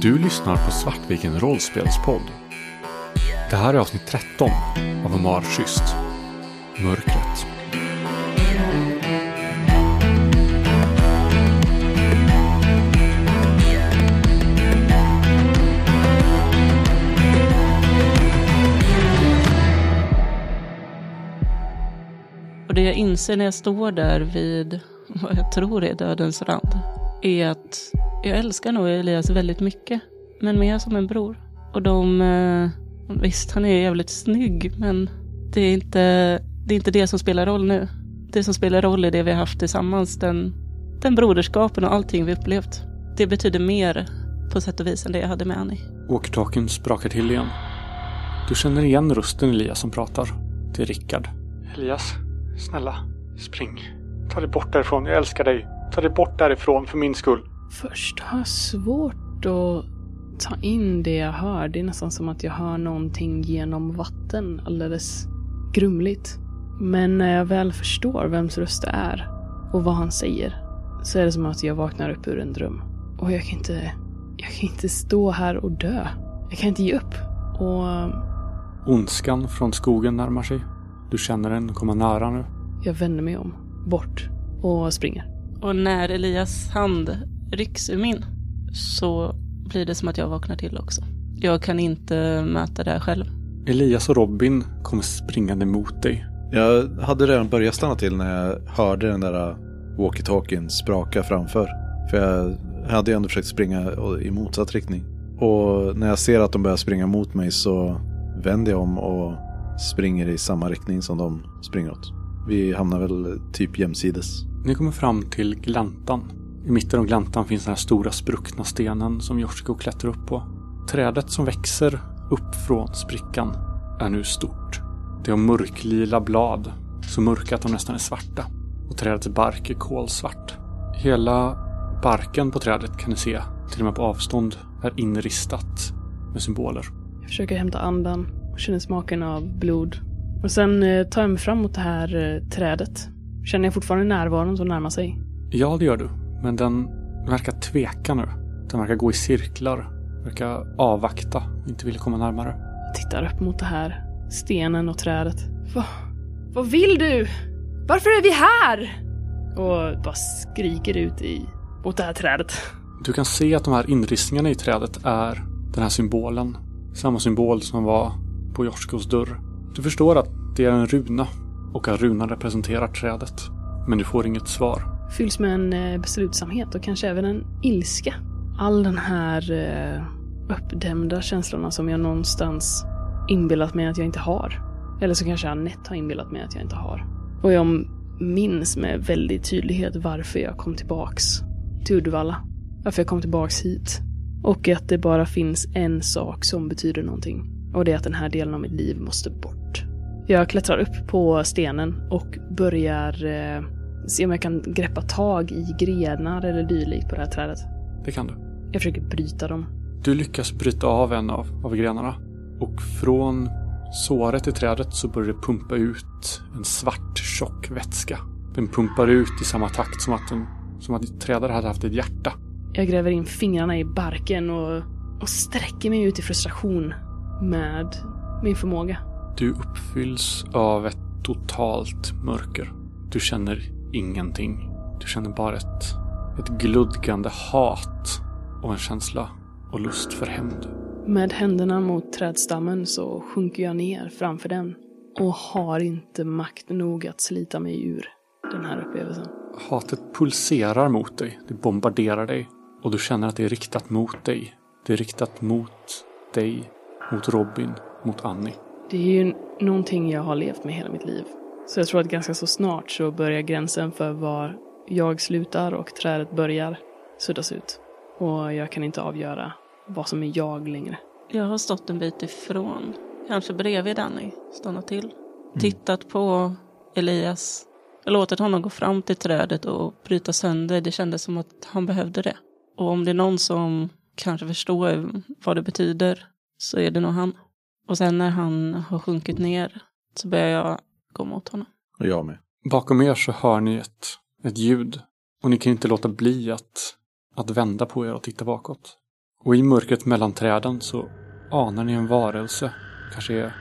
Du lyssnar på Svartviken rollspelspodd. Det här är avsnitt 13 av Omar Schysst. Mörkret. Och det jag inser när jag står där vid vad jag tror är dödens rand är att jag älskar nog Elias väldigt mycket. Men mer som en bror. Och de... eh, Visst, han är jävligt snygg, men det är inte det, är inte det som spelar roll nu. Det som spelar roll är det vi har haft tillsammans, den, den broderskapen och allting vi upplevt. Det betyder mer på sätt och vis än det jag hade med Annie. Åkertaken sprakar till igen. Du känner igen rösten Elias som pratar. Det är Rickard. Elias, snälla, spring. Ta dig bort därifrån, jag älskar dig. Ta dig bort därifrån för min skull. Först har jag svårt att ta in det jag hör. Det är nästan som att jag hör någonting genom vatten alldeles grumligt. Men när jag väl förstår vems röst det är och vad han säger så är det som att jag vaknar upp ur en dröm. Och jag kan inte, jag kan inte stå här och dö. Jag kan inte ge upp. Och Ondskan från skogen närmar sig. Du känner den komma nära nu. jag vänder mig om, bort och springer. Och när Elias hand rycks ur min så blir det som att jag vaknar till också. Jag kan inte möta det här själv. Elias och Robin kommer springande mot dig. Jag hade redan börjat stanna till när jag hörde den där walkie-talkien spraka framför. För jag hade ju ändå försökt springa i motsatt riktning. Och när jag ser att de börjar springa mot mig så vänder jag om och springer i samma riktning som de springer åt. Vi hamnar väl typ jämsides. Ni kommer fram till gläntan. I mitten av gläntan finns den här stora spruckna stenen som Joshko klättrar upp på. Trädet som växer upp från sprickan är nu stort. Det har mörklila blad, så mörka att de nästan är svarta. Och trädets bark är kolsvart. Hela barken på trädet kan ni se, till och med på avstånd, är inristat med symboler. Jag försöker hämta andan och känner smaken av blod. Och sen eh, tar jag mig fram mot det här eh, trädet. Känner jag fortfarande närvaron som närmar sig. Ja, det gör du. Men den verkar tveka nu. Den verkar gå i cirklar. Verkar avvakta. Inte vill komma närmare. Jag tittar upp mot det här. Stenen och trädet. Va, vad vill du? Varför är vi här? Och bara skriker ut i, mot det här trädet. Du kan se att de här inristningarna i trädet är den här symbolen. Samma symbol som var på Jorskos dörr. Du förstår att det är en runa och att runan representerar trädet. Men du får inget svar. Fylls med en eh, beslutsamhet och kanske även en ilska. All den här eh, uppdämda känslorna som jag någonstans inbillat mig att jag inte har. Eller så kanske Anette har inbillat mig att jag inte har. Och jag minns med väldigt tydlighet varför jag kom tillbaks till Uddevalla. Varför jag kom tillbaks hit. Och att det bara finns en sak som betyder någonting. Och det är att den här delen av mitt liv måste bort. Jag klättrar upp på stenen och börjar eh, se om jag kan greppa tag i grenar eller dylikt på det här trädet. Det kan du. Jag försöker bryta dem. Du lyckas bryta av en av, av grenarna. Och från såret i trädet så börjar det pumpa ut en svart tjock vätska. Den pumpar ut i samma takt som att, den, som att trädet hade haft ett hjärta. Jag gräver in fingrarna i barken och, och sträcker mig ut i frustration med min förmåga. Du uppfylls av ett totalt mörker. Du känner ingenting. Du känner bara ett, ett gludgande hat och en känsla och lust för hämnd. Med händerna mot trädstammen så sjunker jag ner framför den och har inte makt nog att slita mig ur den här upplevelsen. Hatet pulserar mot dig. Det bombarderar dig. Och du känner att det är riktat mot dig. Det är riktat mot dig, mot Robin, mot Annie. Det är ju någonting jag har levt med hela mitt liv. Så jag tror att ganska så snart så börjar gränsen för var jag slutar och trädet börjar suddas ut. Och jag kan inte avgöra vad som är jag längre. Jag har stått en bit ifrån, kanske bredvid Danny, stannat till. Tittat på Elias. Jag låtit honom gå fram till trädet och bryta sönder. Det kändes som att han behövde det. Och om det är någon som kanske förstår vad det betyder så är det nog han. Och sen när han har sjunkit ner så börjar jag gå mot honom. Och jag med. Bakom er så hör ni ett, ett ljud. Och ni kan inte låta bli att, att vända på er och titta bakåt. Och i mörkret mellan träden så anar ni en varelse. Kanske är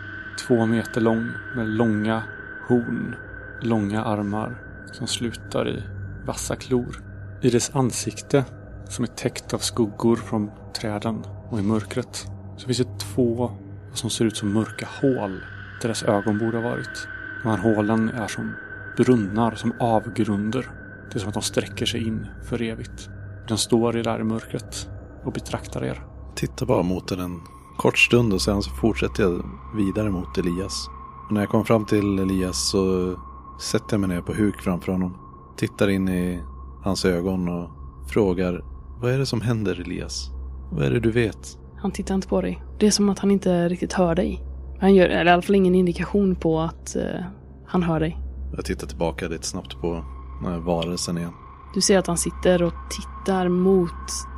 två meter lång med långa horn, långa armar som slutar i vassa klor. I dess ansikte, som är täckt av skuggor från träden och i mörkret, så finns det två som ser ut som mörka hål där dess ögon borde ha varit. De här hålen är som brunnar, som avgrunder. Det är som att de sträcker sig in för evigt. Den står där i mörkret och betraktar er. Tittar bara mot den en kort stund och sen så fortsätter jag vidare mot Elias. Och när jag kommer fram till Elias så sätter jag mig ner på huk framför honom. Tittar in i hans ögon och frågar Vad är det som händer Elias? Vad är det du vet? Han tittar inte på dig. Det är som att han inte riktigt hör dig. Han gör eller i alla fall ingen indikation på att eh, han hör dig. Jag tittar tillbaka lite snabbt på den här varelsen igen. Du ser att han sitter och tittar mot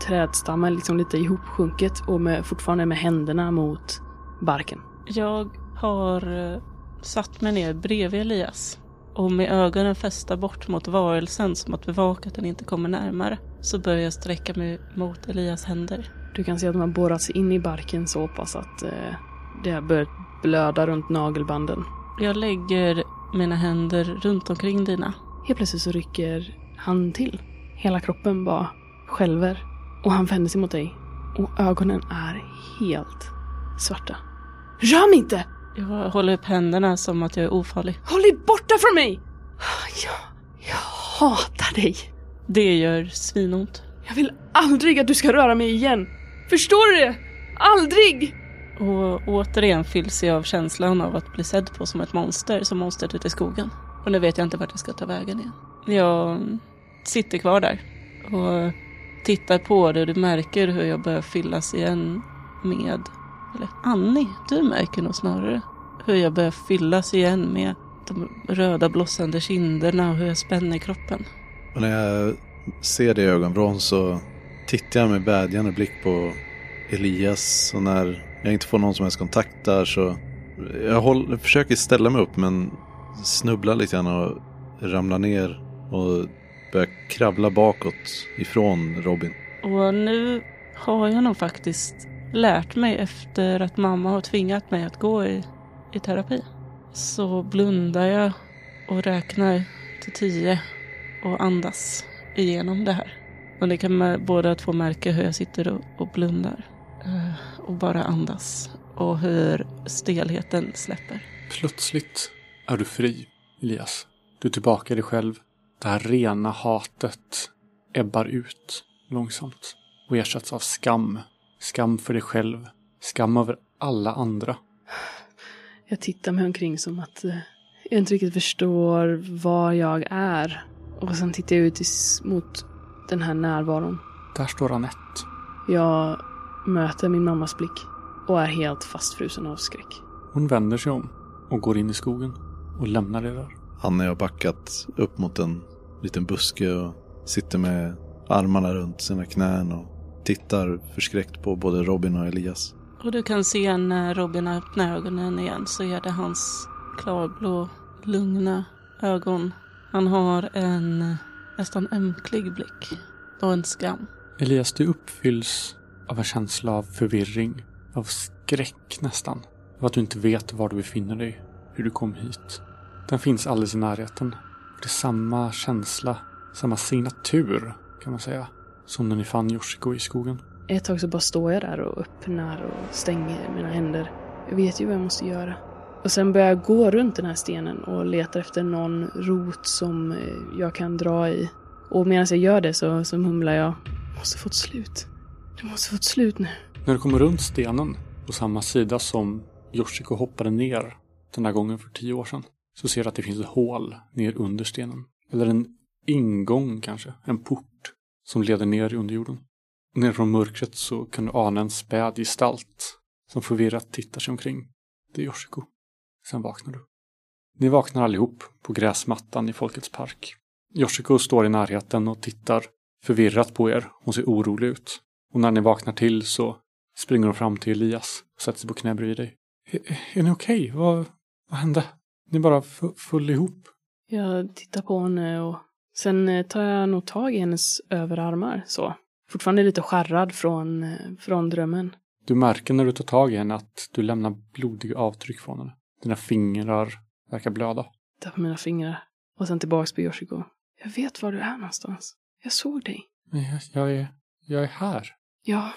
trädstammen, liksom lite ihopsjunket och med, fortfarande med händerna mot barken. Jag har eh, satt mig ner bredvid Elias och med ögonen fästa bort mot varelsen som att bevaka att den inte kommer närmare så börjar jag sträcka mig mot Elias händer. Du kan se att de har borrat sig in i barken så pass att eh, det har börjat blöda runt nagelbanden. Jag lägger mina händer runt omkring dina. Helt plötsligt så rycker han till. Hela kroppen bara skälver. Och han vänder sig mot dig. Och ögonen är helt svarta. Rör mig inte! Jag håller upp händerna som att jag är ofarlig. Håll dig borta från mig! Jag, jag hatar dig. Det gör svinont. Jag vill aldrig att du ska röra mig igen. Förstår du det? Aldrig! Och återigen fylls jag av känslan av att bli sedd på som ett monster, som monstret ute i skogen. Och nu vet jag inte vart jag ska ta vägen igen. Jag mm, sitter kvar där och tittar på det och du märker hur jag börjar fyllas igen med... Eller Annie, du märker nog snarare hur jag börjar fyllas igen med de röda blossande kinderna och hur jag spänner kroppen. Och när jag ser det i ögonvrån så tittar jag med vädjande blick på Elias. Och när jag inte får någon som helst kontakt där så jag håller, försöker ställa mig upp men snubblar lite grann och ramlar ner och börjar kravla bakåt ifrån Robin. Och nu har jag nog faktiskt lärt mig efter att mamma har tvingat mig att gå i, i terapi. Så blundar jag och räknar till tio och andas igenom det här. Och ni kan båda två märka hur jag sitter och, och blundar. Eh, och bara andas. Och hur stelheten släpper. Plötsligt är du fri, Elias. Du är tillbaka i dig själv. Det här rena hatet ebbar ut långsamt och ersätts av skam. Skam för dig själv. Skam över alla andra. Jag tittar mig omkring som att eh, jag inte riktigt förstår var jag är. Och sen tittar jag ut mot den här närvaron. Där står Anette. Jag möter min mammas blick och är helt fastfrusen av skräck. Hon vänder sig om och går in i skogen och lämnar det där. Annie har backat upp mot en liten buske och sitter med armarna runt sina knän och tittar förskräckt på både Robin och Elias. Och du kan se när Robin öppnar ögonen igen så är det hans klarblå, lugna ögon. Han har en nästan ömklig blick och en skam. Elias, du uppfylls av en känsla av förvirring, av skräck nästan. Av att du inte vet var du befinner dig, hur du kom hit. Den finns alldeles i närheten. Det är samma känsla, samma signatur kan man säga, som när ni fann Yoshiko i skogen. Ett tag så bara står jag där och öppnar och stänger mina händer. Jag vet ju vad jag måste göra. Och sen börjar jag gå runt den här stenen och letar efter någon rot som eh, jag kan dra i. Och medan jag gör det så, så mumlar jag. Måste få ett slut. Det måste få ett slut nu. När du kommer runt stenen på samma sida som Yoshiko hoppade ner den där gången för tio år sedan så ser du att det finns ett hål ner under stenen. Eller en ingång kanske, en port som leder ner i underjorden. Ner från mörkret så kan du ana en späd gestalt som förvirrat tittar sig omkring. Det är Yoshiko. Sen vaknar du. Ni vaknar allihop på gräsmattan i Folkets park. Yoshiko står i närheten och tittar förvirrat på er. Hon ser orolig ut. Och när ni vaknar till så springer hon fram till Elias och sätter sig på knä bredvid dig. Är, ni okej? Okay? Vad, vad hände? Ni bara föll ihop. Jag tittar på henne och sen tar jag nog tag i hennes överarmar så. fortfarande lite skärrad från, eh, från drömmen. Du märker när du tar tag i henne att du lämnar blodiga avtryck från henne. Dina fingrar verkar blöda. Där på mina fingrar. Och sen tillbaks på Yoshiko. Jag vet var du är någonstans. Jag såg dig. Jag, jag, är, jag är här. Ja,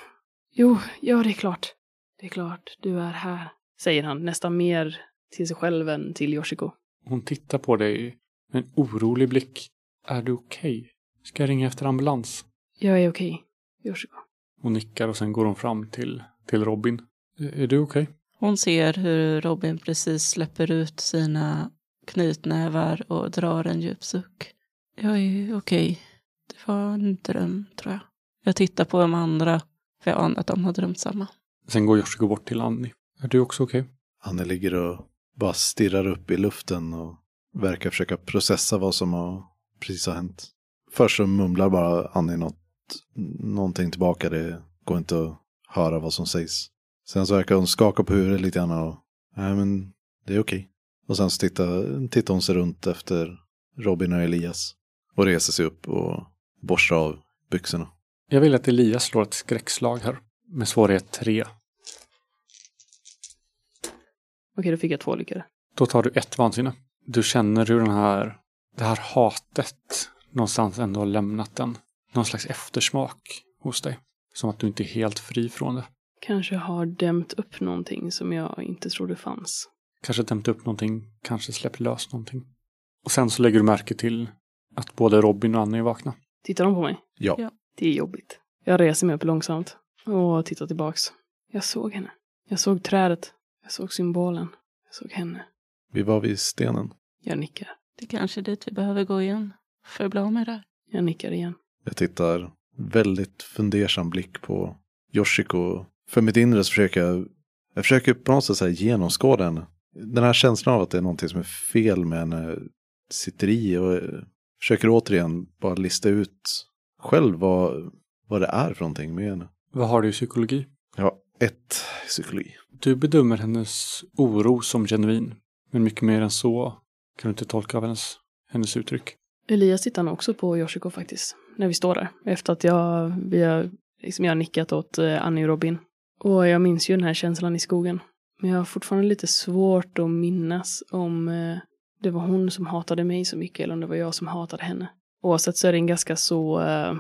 jo, ja det är klart. Det är klart, du är här. Säger han nästan mer till sig själv än till Yoshiko. Hon tittar på dig med en orolig blick. Är du okej? Ska jag ringa efter ambulans? Jag är okej, Yoshiko. Hon nickar och sen går hon fram till, till Robin. Är, är du okej? Hon ser hur Robin precis släpper ut sina knytnävar och drar en djup suck. Jag är okej. Det var en dröm, tror jag. Jag tittar på de andra, för jag anar att de har drömt samma. Sen går Yoshiko bort till Annie. Är du också okej? Anne ligger och bara stirrar upp i luften och verkar försöka processa vad som har precis har hänt. Först så mumlar bara Annie något, någonting tillbaka. Det går inte att höra vad som sägs. Sen så verkar hon skaka på huvudet lite grann och nej men det är okej. Och sen så tittar, tittar hon sig runt efter Robin och Elias. Och reser sig upp och borstar av byxorna. Jag vill att Elias slår ett skräckslag här. Med svårighet 3. Okej, då fick jag två lyckade. Då tar du ett vansinne. Du känner hur den här, det här hatet någonstans ändå har lämnat den. Någon slags eftersmak hos dig. Som att du inte är helt fri från det. Kanske har dämt upp någonting som jag inte trodde fanns. Kanske dämt upp någonting, kanske släppt lös någonting. Och sen så lägger du märke till att både Robin och Annie är vakna. Tittar de på mig? Ja. Ja. Det är jobbigt. Jag reser mig upp långsamt och tittar tillbaks. Jag såg henne. Jag såg trädet. Jag såg symbolen. Jag såg henne. Vi var vid stenen. Jag nickar. Det är kanske är dit vi behöver gå igen. För att bli av med det här. Jag nickar igen. Jag tittar väldigt fundersam blick på Yoshiko. För mitt inre så försöker jag, jag försöker på något sätt så här genomskåda henne. Den här känslan av att det är någonting som är fel med henne sitter i och försöker återigen bara lista ut själv vad, vad det är för någonting med henne. Vad har du i psykologi? Har ett i psykologi. Du bedömer hennes oro som genuin. Men mycket mer än så kan du inte tolka av hennes, hennes uttryck. Elias tittar nog också på Yoshiko faktiskt. När vi står där. Efter att jag, vi har, liksom jag har nickat åt eh, Annie och Robin. Och jag minns ju den här känslan i skogen. Men jag har fortfarande lite svårt att minnas om eh, det var hon som hatade mig så mycket eller om det var jag som hatade henne. Oavsett så är det en ganska så eh,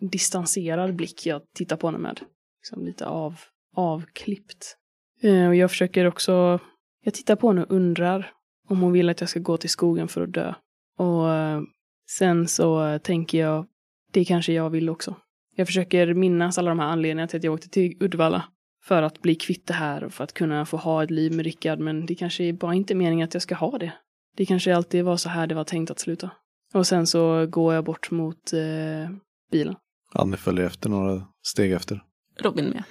distanserad blick jag tittar på henne med. Liksom lite av, avklippt. Eh, och jag försöker också, jag tittar på henne och undrar om hon vill att jag ska gå till skogen för att dö. Och eh, sen så eh, tänker jag, det kanske jag vill också. Jag försöker minnas alla de här anledningarna till att jag åkte till Uddevalla. För att bli kvitt det här och för att kunna få ha ett liv med Rickard. Men det kanske är bara inte meningen att jag ska ha det. Det kanske alltid var så här det var tänkt att sluta. Och sen så går jag bort mot eh, bilen. Annie följer efter några steg efter. Robin med.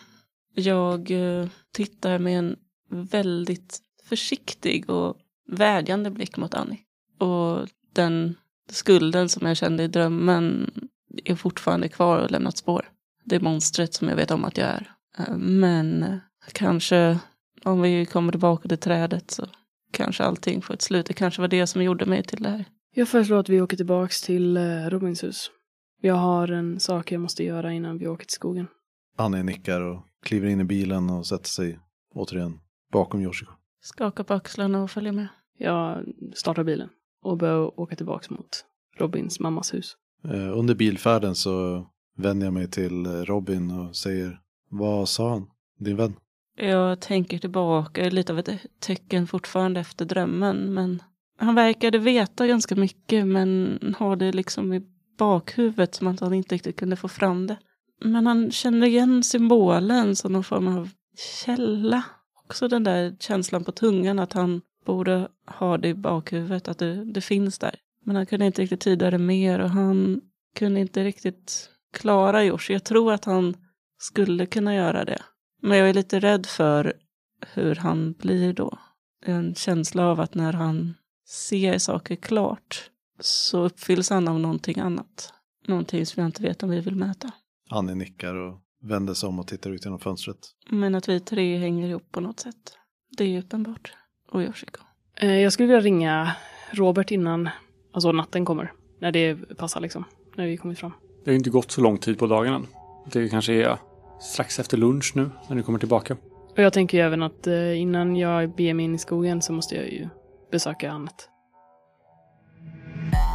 Jag eh, tittar med en väldigt försiktig och vädjande blick mot Annie. Och den skulden som jag kände i drömmen är fortfarande kvar och lämnat spår. Det är monstret som jag vet om att jag är. Eh, Men eh, kanske om vi kommer tillbaka till trädet så kanske allting får ett slut. Det kanske var det som gjorde mig till det här. Jag föreslår att vi åker tillbaks till eh, Robins hus. Jag har en sak jag måste göra innan vi åker till skogen. Annie nickar och kliver in i bilen och sätter sig återigen bakom Yoshiko. Skaka på axlarna och följa med. Jag startar bilen och börjar åka tillbaks mot Robins mammas hus. Eh, Under bilfärden så vänder jag mig till eh, Robin och säger Vad sa han? Din vän? Jag tänker tillbaka, lite av ett tecken fortfarande efter drömmen, men han verkade veta ganska mycket, men har det liksom i bakhuvudet som att han inte riktigt kunde få fram det. Men han kände igen symbolen som någon form av källa. Också den där känslan på tungan att han borde ha det i bakhuvudet, att det, det finns där. Men han kunde inte riktigt tyda det mer och han kunde inte riktigt klara Josh. Jag tror att han skulle kunna göra det. Men jag är lite rädd för hur han blir då. En känsla av att när han ser saker klart så uppfylls han av någonting annat. Någonting som jag inte vet om vi vill mäta. Annie nickar och vänder sig om och tittar ut genom fönstret. Men att vi tre hänger ihop på något sätt. Det är uppenbart. Och Yoshiko. Eh, Jag skulle vilja ringa Robert innan, alltså natten kommer. När det passar liksom. När vi kommit fram. Det har ju inte gått så lång tid på dagen än. Det kanske är strax efter lunch nu när ni kommer tillbaka. Och jag tänker ju även att eh, innan jag beger mig in i skogen så måste jag ju besöka Annet.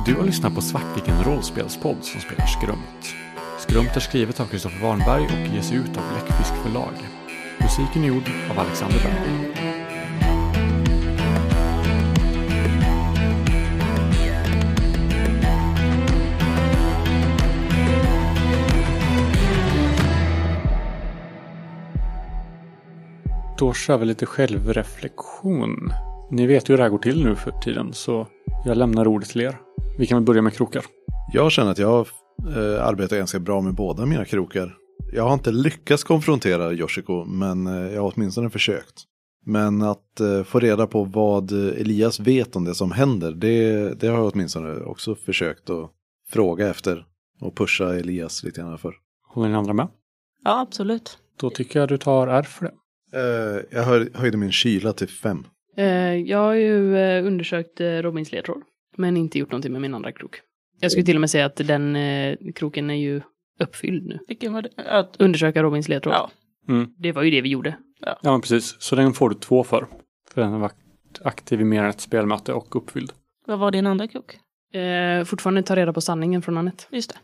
Du har lyssnat på Svartviken rollspelspodd som spelar Skrumt. Skrumt är skrivet av Kristoffer Warnberg och ges ut av Läckfisk förlag. Musiken är gjord av Alexander Berg. Då kör vi lite självreflektion. Ni vet ju hur det här går till nu för tiden så jag lämnar ordet till er. Vi kan väl börja med krokar. Jag känner att jag eh, arbetar ganska bra med båda mina krokar. Jag har inte lyckats konfrontera Yoshiko, men eh, jag har åtminstone försökt. Men att eh, få reda på vad Elias vet om det som händer, det, det har jag åtminstone också försökt att fråga efter och pusha Elias lite grann för. Håller ni andra med? Ja, absolut. Då tycker jag du tar R för det. Eh, jag höjde min kyla till fem. Eh, jag har ju eh, undersökt eh, Robins ledtråd, men inte gjort någonting med min andra krok. Jag skulle till och med säga att den kroken är ju uppfylld nu. Vilken var det? Att, Undersöka Robins ledtråd. ja. Mm. Det var ju det vi gjorde. Ja, men precis. Så den får du två för. För den har varit aktiv i mer än ett spelmöte och uppfylld. Vad var din andra krok? Eh, fortfarande ta reda på sanningen från Anette. Just det.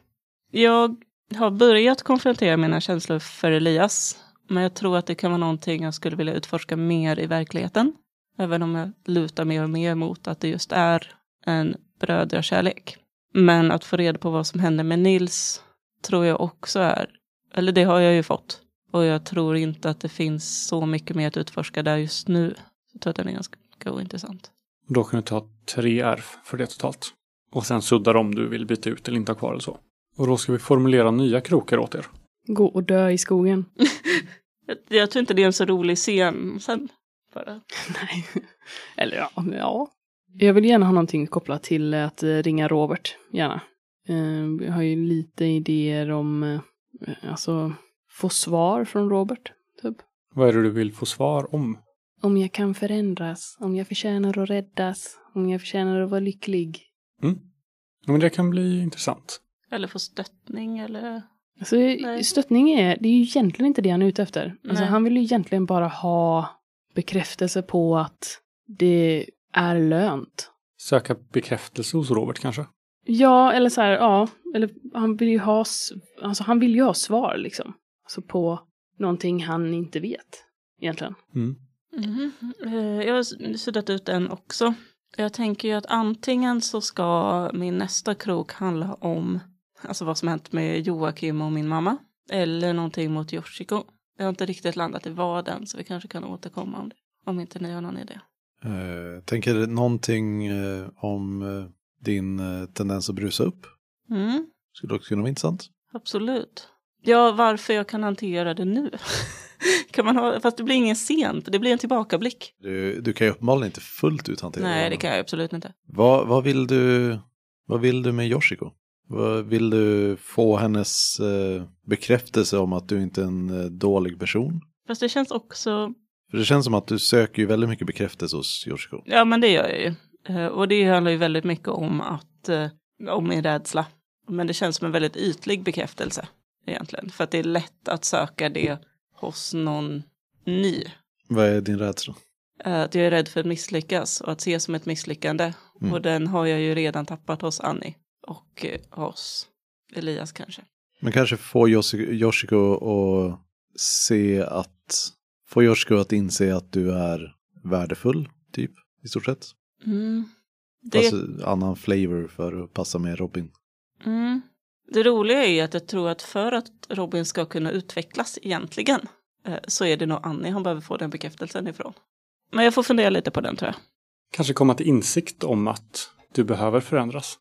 Jag har börjat konfrontera mina känslor för Elias. Men jag tror att det kan vara någonting jag skulle vilja utforska mer i verkligheten. Även om jag lutar mer och mer mot att det just är en brödrakärlek. Men att få reda på vad som händer med Nils tror jag också är, eller det har jag ju fått. Och jag tror inte att det finns så mycket mer att utforska där just nu. Jag tror att den är ganska ointressant. Då kan du ta tre R för det totalt. Och sen suddar om du vill byta ut eller inte ha kvar eller så. Och då ska vi formulera nya krokar åt er. Gå och dö i skogen. Jag, jag tror inte det är en så rolig scen sen. Bara. Nej. Eller ja, ja. Jag vill gärna ha någonting kopplat till att eh, ringa Robert, gärna. Eh, Jag har ju lite idéer om, eh, alltså, få svar från Robert, typ. Vad är det du vill få svar om? Om jag kan förändras, om jag förtjänar att räddas, om jag förtjänar att vara lycklig. Ja, men det kan bli intressant. Eller få stöttning eller... Alltså, Nej. stöttning är, det är ju egentligen inte det han är ute efter. Alltså, han vill ju egentligen bara ha bekräftelse på att det är lönt. Söka bekräftelse hos Robert kanske? Ja, eller så här, ja, eller han vill ju ha, alltså han vill ju ha svar liksom. Alltså på någonting han inte vet, egentligen. Mm. Eh, Jag har suddat ut en också. Jag tänker ju att antingen så ska min nästa krok handla om alltså vad som hänt med Joakim och min mamma. Eller någonting mot Yoshiko. Jag har inte riktigt landat i vad den så vi kanske kan återkomma om det. Om inte ni har någon idé. Eh, tänker någonting eh, om eh, din tendens att brusa upp. Mm, Skulle också kunna vara intressant. absolut. Ja, varför jag kan hantera det nu. kan man ha, fast det blir ingen scen, det blir en tillbakablick. Du, du kan ju uppenbarligen inte fullt ut hantera Nej, det men- kan jag absolut inte. Vad, vad, vill du, vad vill du med Yoshiko? Vill du få hennes eh, bekräftelse om att du inte är en eh, dålig person? Fast det känns också För det känns som att du söker ju väldigt mycket bekräftelse hos Yoshiko. Ja, men det gör jag ju. Eh, Och det handlar ju väldigt mycket om att, om min rädsla. Men det känns som en väldigt ytlig bekräftelse egentligen. För att det är lätt att söka det hos någon ny. Vad är din rädsla? Att jag är rädd för att misslyckas och att se som ett misslyckande. Mm. Och den har jag ju redan tappat hos Annie. Och eh, hos Elias kanske. Men kanske få Yoshi- Yoshiko att se att, få Yoshiko att inse att du är värdefull, typ, i stort sett. Mm. Det, Fast annan flavor för att passa med Robin. mm. det roliga är ju att jag tror att för att Robin ska kunna utvecklas egentligen eh, så är det nog Annie han behöver få den bekräftelsen ifrån. Men jag får fundera lite på den tror jag. Kanske komma till insikt om att du behöver förändras.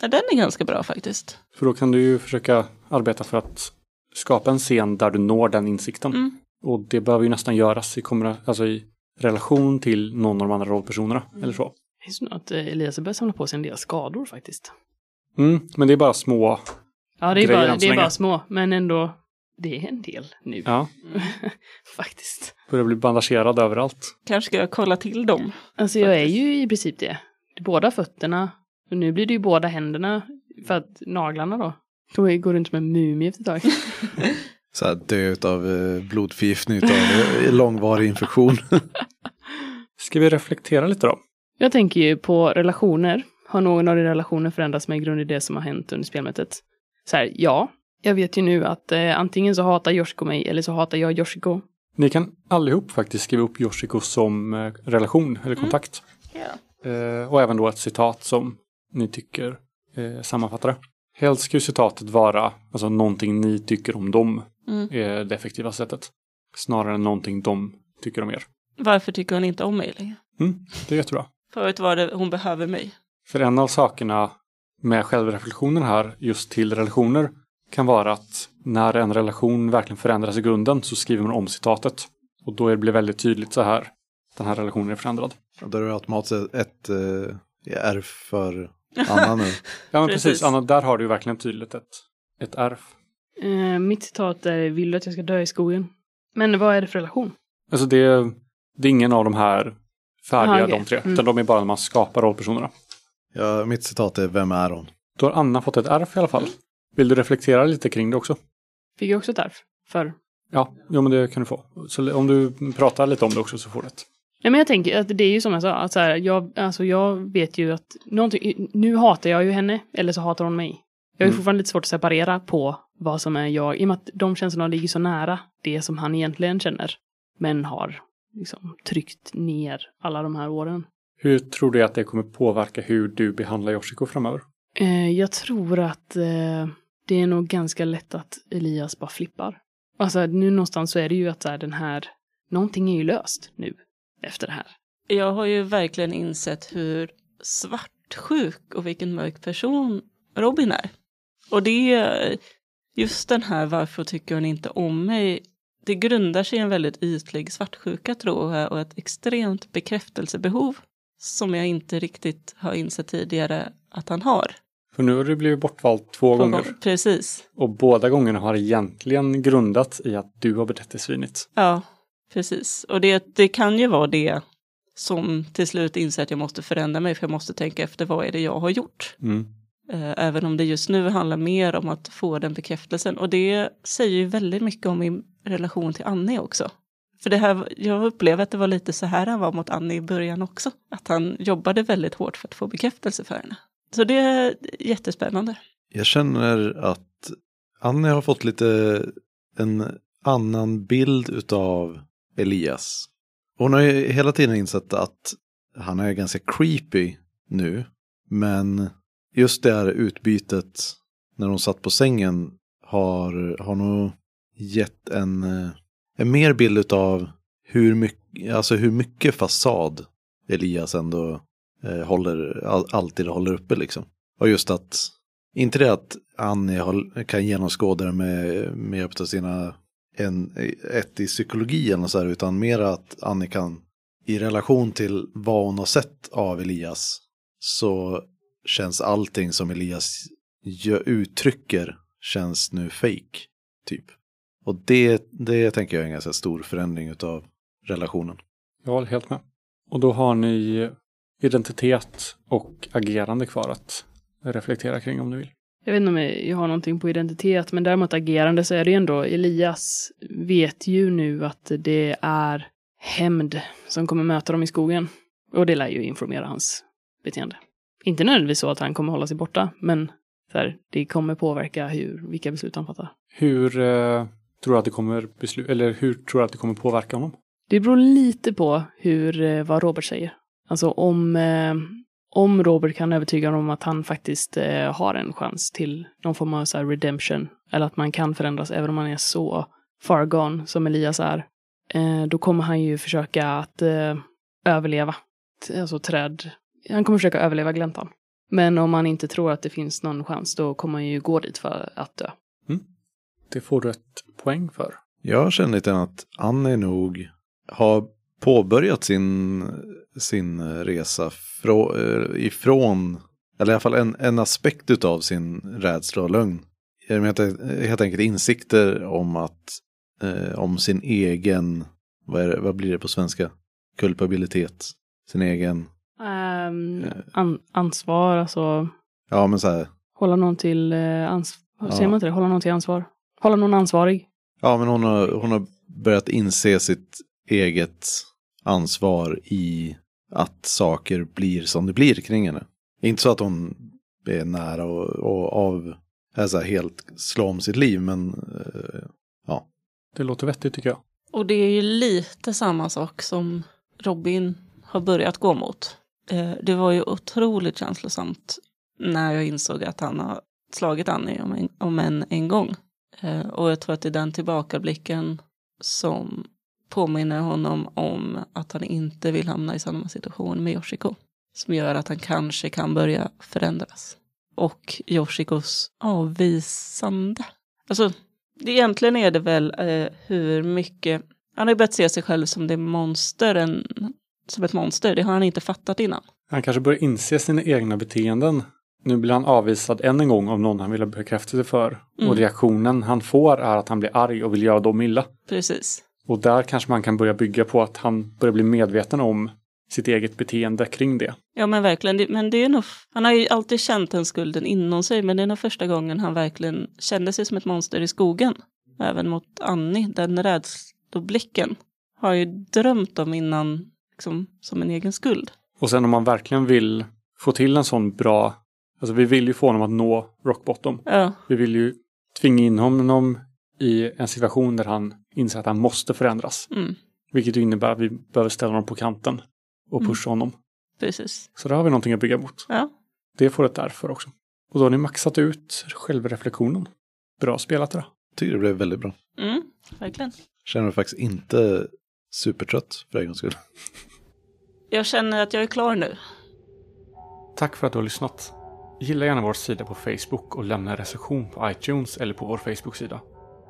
Ja, den är ganska bra faktiskt. För då kan du ju försöka arbeta för att skapa en scen där du når den insikten. Mm. Och det behöver ju nästan göras i, alltså i relation till någon av de andra rollpersonerna. Eller så. Det är så att eh, Elias börjar samla på sig en del skador faktiskt. Mm, men det är bara små. Ja, det är, Grejer bara, än så det är länge. bara små, men ändå, det är en del nu. Ja, faktiskt. börjar bli bandagerad överallt. Kanske ska jag kolla till dem. Alltså jag är ju i princip det. Båda fötterna, och nu blir det ju båda händerna, för att naglarna då, Då går runt med en mumie efter ett tag. Så här dö av eh, blodförgiftning av eh, långvarig infektion. Ska vi reflektera lite då? Jag tänker ju på relationer. Har någon av dina relationer förändrats med grund i det som har hänt under spelmötet? Så här, ja. Jag vet ju nu att eh, antingen så hatar Yoshiko mig eller så hatar jag Yoshiko. Ni kan allihop faktiskt skriva upp Yoshiko som eh, relation eller kontakt. Ja. Eh, och även då ett citat som ni tycker eh, sammanfattar det. Helst ska ju citatet vara alltså någonting ni tycker om dem Mm. är det effektiva sättet. Snarare än någonting de tycker om er. Varför tycker hon inte om mig längre? Mm, det är jättebra. Förut var det hon behöver mig. För en av sakerna med självreflektionen här just till relationer kan vara att när en relation verkligen förändras i grunden så skriver man om citatet. Och då blir det väldigt tydligt så här. Den här relationen är förändrad. Och Då är det automatiskt ett eh, R för Anna nu. Ja men Precis. precis, Anna, där har du verkligen tydligt ett, ett ärv. Eh, mitt citat är vill du att jag ska dö i skogen? Men vad är det för relation? Alltså det, det är ingen av de här färdiga, Ah, okej. de tre. Mm. Utan de är bara när man skapar rollpersonerna. Ja, mitt citat är Vem är hon? Då har Anna fått ett ärv i alla fall. Vill du reflektera lite kring det också? Fick jag också ett arv? För Ja, jo, men det kan du få. Så om du pratar lite om det också så får du ett. Nej, men jag tänker att det är ju som jag sa, att så här, jag, alltså jag vet ju att någonting, nu hatar jag ju henne, eller så hatar hon mig. Jag har Mm. fortfarande lite svårt att separera på vad som är jag, i och med att de känslorna ligger så nära det som han egentligen känner, men har liksom tryckt ner alla de här åren. Hur tror du att det kommer påverka hur du behandlar Yoshiko framöver? Eh, jag tror att eh, det är nog ganska lätt att Elias bara flippar. Alltså nu någonstans så är det ju att så här, den här, någonting är ju löst nu, efter det här. Jag har ju verkligen insett hur svartsjuk och vilken mörk person Robin är. Och det är just den här varför tycker hon inte om mig. Det grundar sig i en väldigt ytlig svartsjuka tror jag och ett extremt bekräftelsebehov som jag inte riktigt har insett tidigare att han har. För nu har du blivit bortvald två Två gånger. gånger. Precis. Och båda gångerna har egentligen grundat i att du har betett dig svinigt. Ja, precis. Och det, det kan ju vara det som till slut inser att jag måste förändra mig för jag måste tänka efter vad är det jag har gjort. Mm. Eh, Även om det just nu handlar mer om att få den bekräftelsen. Och det säger ju väldigt mycket om min relation till Annie också. För det här, jag upplever att det var lite så här han var mot Annie i början också. Att han jobbade väldigt hårt för att få bekräftelse för henne. Så det är jättespännande. Jag känner att Annie har fått lite en annan bild utav Elias. Hon har ju hela tiden insett att han är ganska creepy nu. Men just det här utbytet när hon satt på sängen har, har nog gett en, eh, en mer bild av hur mycket, alltså hur mycket fasad Elias ändå eh, håller, all, alltid håller uppe liksom. Och just att, inte det att Annie kan genomskåda det med, med hjälp av sina, en, ett i psykologi eller så här, utan mer att Annikan i relation till vad hon har sett av Elias, så känns allting som Elias uttrycker känns nu fake, typ. Och det, det tänker jag är en ganska stor förändring utav relationen. Jag håller helt med. Och då har ni identitet och agerande kvar att reflektera kring om ni vill. Jag vet inte om jag har någonting på identitet, men däremot agerande så är det ju ändå, Elias vet ju nu att det är hämnd som kommer möta dem i skogen. Och det lär ju informera hans beteende. Inte nödvändigtvis så att han kommer hålla sig borta, men här, det kommer påverka hur, vilka beslut han fattar. Hur eh, tror du att det kommer beslu- eller hur tror du att det kommer påverka honom? Det beror lite på hur, eh, vad Robert säger. Alltså om, eh, om Robert kan övertyga honom om att han faktiskt eh, har en chans till någon form av så här redemption, eller att man kan förändras även om man är så far gone som Elias är, eh, då kommer han ju försöka att eh, överleva. Alltså träd. Han kommer försöka överleva gläntan. Men om man inte tror att det finns någon chans, då kommer han ju gå dit för att dö. Det får du ett poäng för. Jag känner lite att Annie nog har påbörjat sin, sin resa frå, eh, ifrån, eller i alla fall en, en aspekt utav sin rädsla och lögn. Jag menar, helt enkelt insikter om att, eh, om sin egen, vad, det, vad blir det på svenska? Kulpabilitet. Sin egen, Eh. an- ansvar, alltså ja men så här, hålla någon till eh, ans- Vad Ja. Säger man inte det? Hålla någon till ansvar? Hålla någon ansvarig? Ja, men hon har, hon har börjat inse sitt eget ansvar i att saker blir som det blir kring henne. Inte så att hon är nära och, och av, är så här helt slå om sitt liv, men eh, Det låter vettigt tycker jag. Och det är ju lite samma sak som Robin har börjat gå mot. Eh, Det var ju otroligt känslosamt när jag insåg att han har slagit Annie om en, om en, en gång. Eh, Och jag tror att det är den tillbakablicken som påminner honom om att han inte vill hamna i samma situation med Yoshiko. Som gör att han kanske kan börja förändras. Och Yoshikos avvisande. Alltså, det egentligen är det väl eh, hur mycket... Han har ju börjat se sig själv som det monster, än, som ett monster. Det har han inte fattat innan. Han kanske börjar inse sina egna beteenden. Nu blir han avvisad än en gång av någon han vill ha bekräftelse för. Mm. Och reaktionen han får är att han blir arg och vill göra dem illa. Precis. Och där kanske man kan börja bygga på att han börjar bli medveten om sitt eget beteende kring det. Ja men verkligen, men det är nog, han har ju alltid känt den skulden inom sig, men det är nog första gången han verkligen kände sig som ett monster i skogen. Även mot Annie, den rädsloblicken har ju drömt om innan, liksom, som en egen skuld. Och sen om man verkligen vill få till en sån bra... Alltså vi vill ju få honom att nå rock bottom. Ja, Vi vill ju tvinga in honom i en situation där han inser att han måste förändras. mm, Vilket innebär att vi behöver ställa honom på kanten och Mm. pusha honom. precis. Så där har vi någonting att bygga mot. Ja, Det får ett därför också. Och då har ni maxat ut självreflektionen. Bra spelat det. tycker det blev väldigt bra. mm, verkligen. Känner mig faktiskt inte supertrött för en gångs skull. Jag känner att jag är klar nu. Tack för att du har lyssnat. Gilla gärna vår sida på Facebook och lämna en recension på iTunes eller på vår Facebook-sida.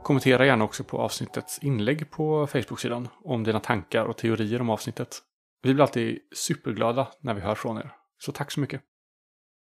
Kommentera gärna också på avsnittets inlägg på Facebook-sidan om dina tankar och teorier om avsnittet. Vi blir alltid superglada när vi hör från er. Så tack så mycket.